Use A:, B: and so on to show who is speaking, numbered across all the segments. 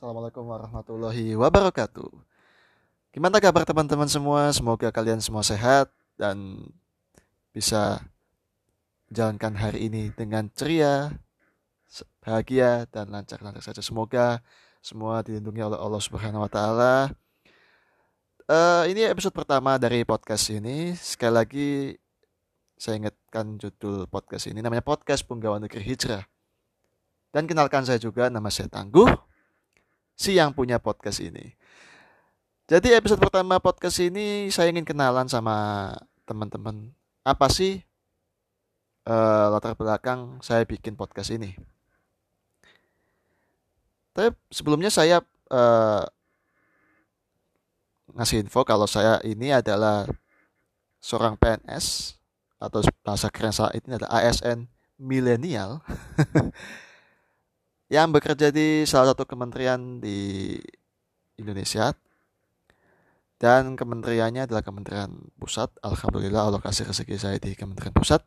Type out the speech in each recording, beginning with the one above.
A: Assalamualaikum warahmatullahi wabarakatuh. Gimana kabar teman-teman semua? Semoga kalian semua sehat dan bisa jalankan hari ini dengan ceria, bahagia dan lancar-lancar saja. Semoga semua dilindungi oleh Allah Subhanahu wa taala. Uh, ini episode pertama dari podcast ini. Sekali lagi saya ingatkan judul podcast ini namanya Podcast Penggawa Negeri Hijrah. Dan kenalkan saya juga nama saya Tangguh si yang punya podcast ini. Jadi episode pertama podcast ini saya ingin kenalan sama teman-teman. Apa sih uh, latar belakang saya bikin podcast ini? Tapi sebelumnya saya uh, ngasih info kalau saya ini adalah seorang PNS atau bahasa keren saat ini adalah ASN milenial yang bekerja di salah satu kementerian di Indonesia dan kementeriannya adalah Kementerian Pusat. Alhamdulillah Allah kasih rezeki saya di Kementerian Pusat.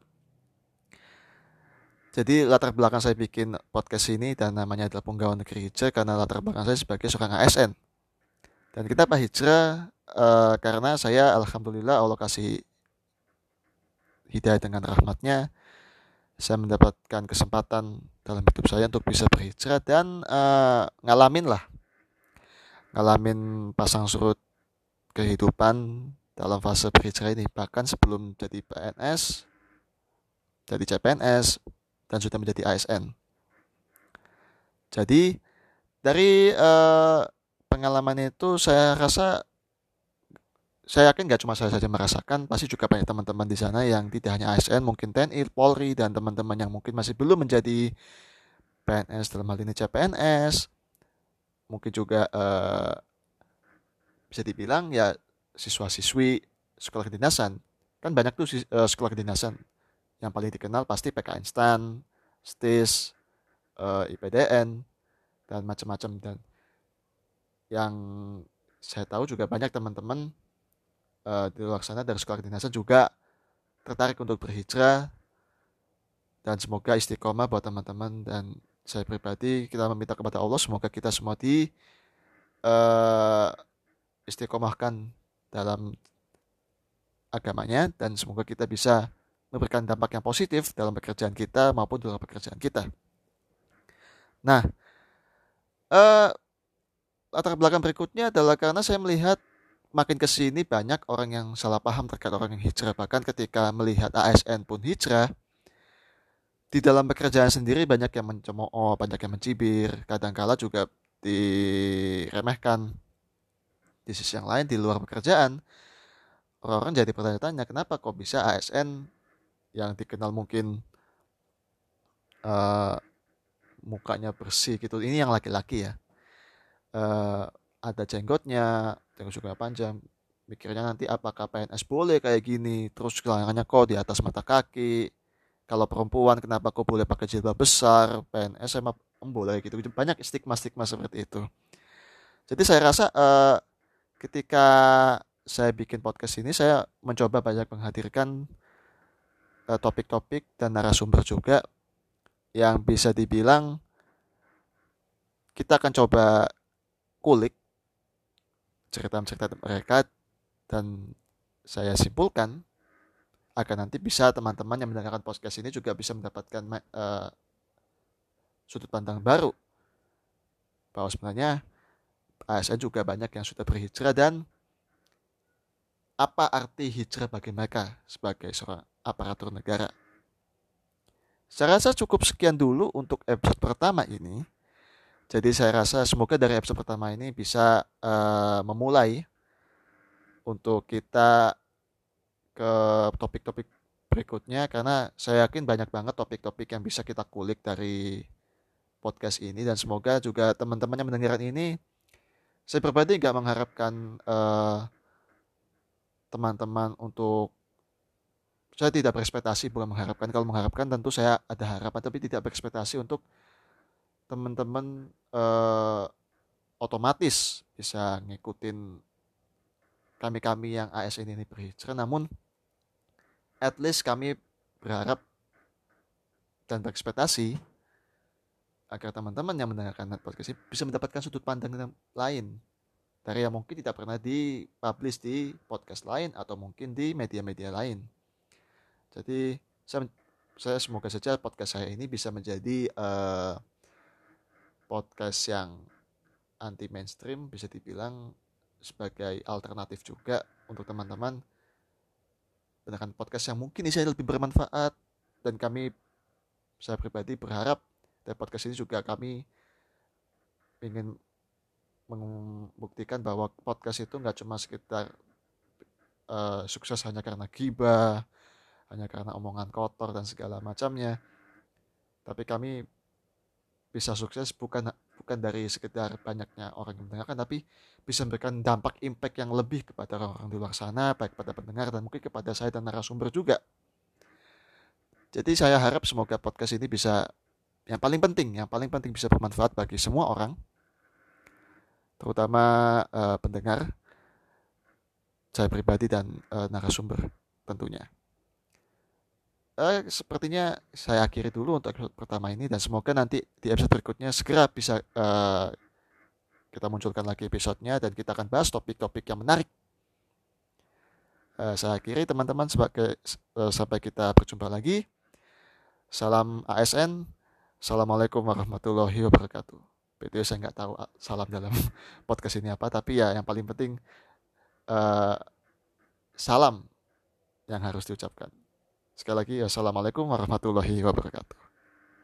A: Jadi latar belakang saya bikin podcast ini dan namanya adalah Penggawa Negeri Hijrah karena latar belakang saya sebagai seorang ASN. Dan kita Pak Hijrah uh, karena saya Alhamdulillah Allah kasih hidayah dengan rahmatnya saya mendapatkan kesempatan dalam hidup saya untuk bisa berhijrah dan uh, ngalamin lah. Ngalamin pasang surut kehidupan dalam fase berhijrah ini. Bahkan sebelum jadi PNS jadi CPNS dan sudah menjadi ASN jadi dari uh, pengalaman itu saya rasa saya yakin gak cuma saya saja merasakan, pasti juga banyak teman-teman di sana yang tidak hanya ASN, mungkin TNI, Polri, dan teman-teman yang mungkin masih belum menjadi PNS dalam hal ini CPNS, mungkin juga uh, bisa dibilang ya siswa-siswi sekolah kedinasan. Kan banyak tuh uh, sekolah kedinasan. Yang paling dikenal pasti PK Instan, STIS, uh, eh, IPDN, dan macam-macam. Dan yang saya tahu juga banyak teman-teman uh, di luar sana dari sekolah kedinasan juga tertarik untuk berhijrah dan semoga istiqomah buat teman-teman dan saya pribadi kita meminta kepada Allah semoga kita semua di uh, istiqomahkan dalam agamanya dan semoga kita bisa memberikan dampak yang positif dalam pekerjaan kita maupun dalam pekerjaan kita. Nah, uh, latar belakang berikutnya adalah karena saya melihat makin ke sini banyak orang yang salah paham terkait orang yang hijrah. Bahkan ketika melihat ASN pun hijrah, di dalam pekerjaan sendiri banyak yang mencemooh, banyak yang mencibir, kadangkala juga diremehkan. Di sisi yang lain, di luar pekerjaan, orang-orang jadi bertanya-tanya, kenapa kok bisa ASN yang dikenal mungkin uh, mukanya bersih gitu, ini yang laki-laki ya, uh, ada jenggotnya, jenggot juga panjang. Mikirnya nanti apakah PNS boleh kayak gini, terus kelangannya kok di atas mata kaki. Kalau perempuan kenapa kok boleh pakai jilbab besar, PNS emang boleh gitu. Banyak stigma-stigma seperti itu. Jadi saya rasa uh, ketika saya bikin podcast ini, saya mencoba banyak menghadirkan uh, topik-topik dan narasumber juga yang bisa dibilang kita akan coba kulik cerita-cerita mereka dan saya simpulkan agar nanti bisa teman-teman yang mendengarkan podcast ini juga bisa mendapatkan uh, sudut pandang baru bahwa sebenarnya ASN juga banyak yang sudah berhijrah dan apa arti hijrah bagi mereka sebagai seorang aparatur negara. Saya rasa cukup sekian dulu untuk episode pertama ini. Jadi saya rasa semoga dari episode pertama ini bisa uh, memulai untuk kita ke topik-topik berikutnya karena saya yakin banyak banget topik-topik yang bisa kita kulik dari podcast ini. Dan semoga juga teman-teman yang mendengarkan ini saya pribadi nggak mengharapkan uh, teman-teman untuk saya tidak berekspektasi bukan mengharapkan. Kalau mengharapkan tentu saya ada harapan tapi tidak berekspektasi untuk teman-teman uh, otomatis bisa ngikutin kami-kami yang ASN ini berhijrah namun at least kami berharap dan berekspektasi agar teman-teman yang mendengarkan podcast ini bisa mendapatkan sudut pandang lain dari yang mungkin tidak pernah dipublish di podcast lain atau mungkin di media-media lain. Jadi saya, saya semoga saja podcast saya ini bisa menjadi uh, podcast yang anti mainstream bisa dibilang sebagai alternatif juga untuk teman-teman. Mendengarkan podcast yang mungkin isinya lebih bermanfaat. Dan kami saya pribadi berharap dari podcast ini juga kami ingin membuktikan bahwa podcast itu nggak cuma sekitar uh, sukses hanya karena gibah hanya karena omongan kotor dan segala macamnya. Tapi kami bisa sukses bukan bukan dari sekedar banyaknya orang yang mendengarkan tapi bisa memberikan dampak impact yang lebih kepada orang-orang di luar sana baik kepada pendengar dan mungkin kepada saya dan narasumber juga. Jadi saya harap semoga podcast ini bisa yang paling penting yang paling penting bisa bermanfaat bagi semua orang terutama uh, pendengar saya pribadi dan uh, narasumber tentunya uh, sepertinya saya akhiri dulu untuk episode pertama ini dan semoga nanti di episode berikutnya segera bisa uh, kita munculkan lagi episodenya dan kita akan bahas topik-topik yang menarik. Uh, saya akhiri teman-teman sebagai uh, sampai kita berjumpa lagi. Salam ASN. Assalamualaikum warahmatullahi wabarakatuh. BTW saya nggak tahu salam dalam podcast ini apa, tapi ya yang paling penting uh, salam yang harus diucapkan. Sekali lagi, Assalamualaikum warahmatullahi wabarakatuh.